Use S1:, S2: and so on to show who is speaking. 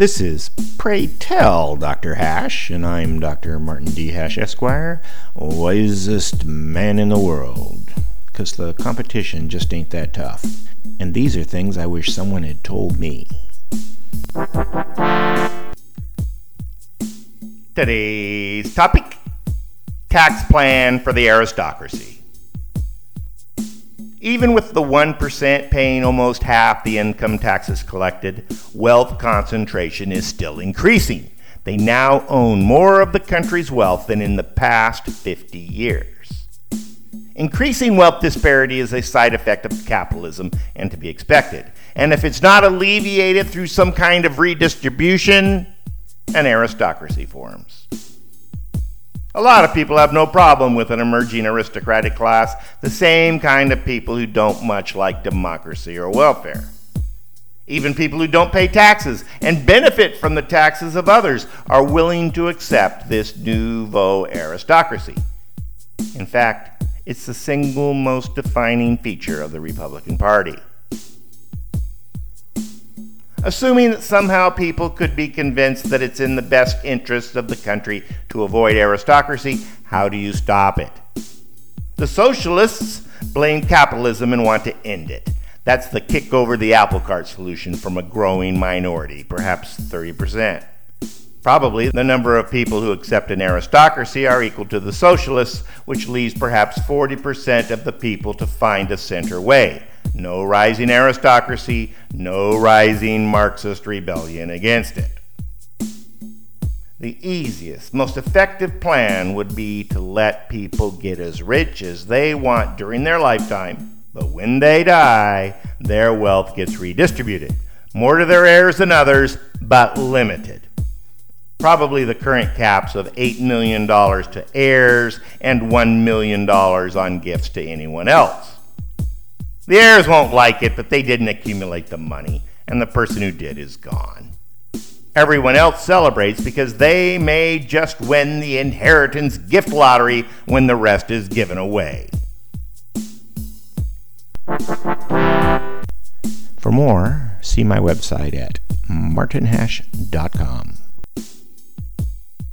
S1: This is Pray Tell Dr. Hash, and I'm Dr. Martin D. Hash, Esquire, wisest man in the world. Because the competition just ain't that tough. And these are things I wish someone had told me.
S2: Today's topic tax plan for the aristocracy. Even with the 1% paying almost half the income taxes collected, wealth concentration is still increasing. They now own more of the country's wealth than in the past 50 years. Increasing wealth disparity is a side effect of capitalism and to be expected. And if it's not alleviated through some kind of redistribution, an aristocracy forms. A lot of people have no problem with an emerging aristocratic class, the same kind of people who don't much like democracy or welfare. Even people who don't pay taxes and benefit from the taxes of others are willing to accept this nouveau aristocracy. In fact, it's the single most defining feature of the Republican Party. Assuming that somehow people could be convinced that it's in the best interest of the country to avoid aristocracy, how do you stop it? The socialists blame capitalism and want to end it. That's the kick over the apple cart solution from a growing minority, perhaps 30%. Probably the number of people who accept an aristocracy are equal to the socialists, which leaves perhaps 40% of the people to find a center way. No rising aristocracy, no rising Marxist rebellion against it. The easiest, most effective plan would be to let people get as rich as they want during their lifetime, but when they die, their wealth gets redistributed. More to their heirs than others, but limited. Probably the current caps of $8 million to heirs and $1 million on gifts to anyone else. The heirs won't like it, but they didn't accumulate the money, and the person who did is gone. Everyone else celebrates because they may just win the inheritance gift lottery when the rest is given away.
S1: For more, see my website at martinhash.com.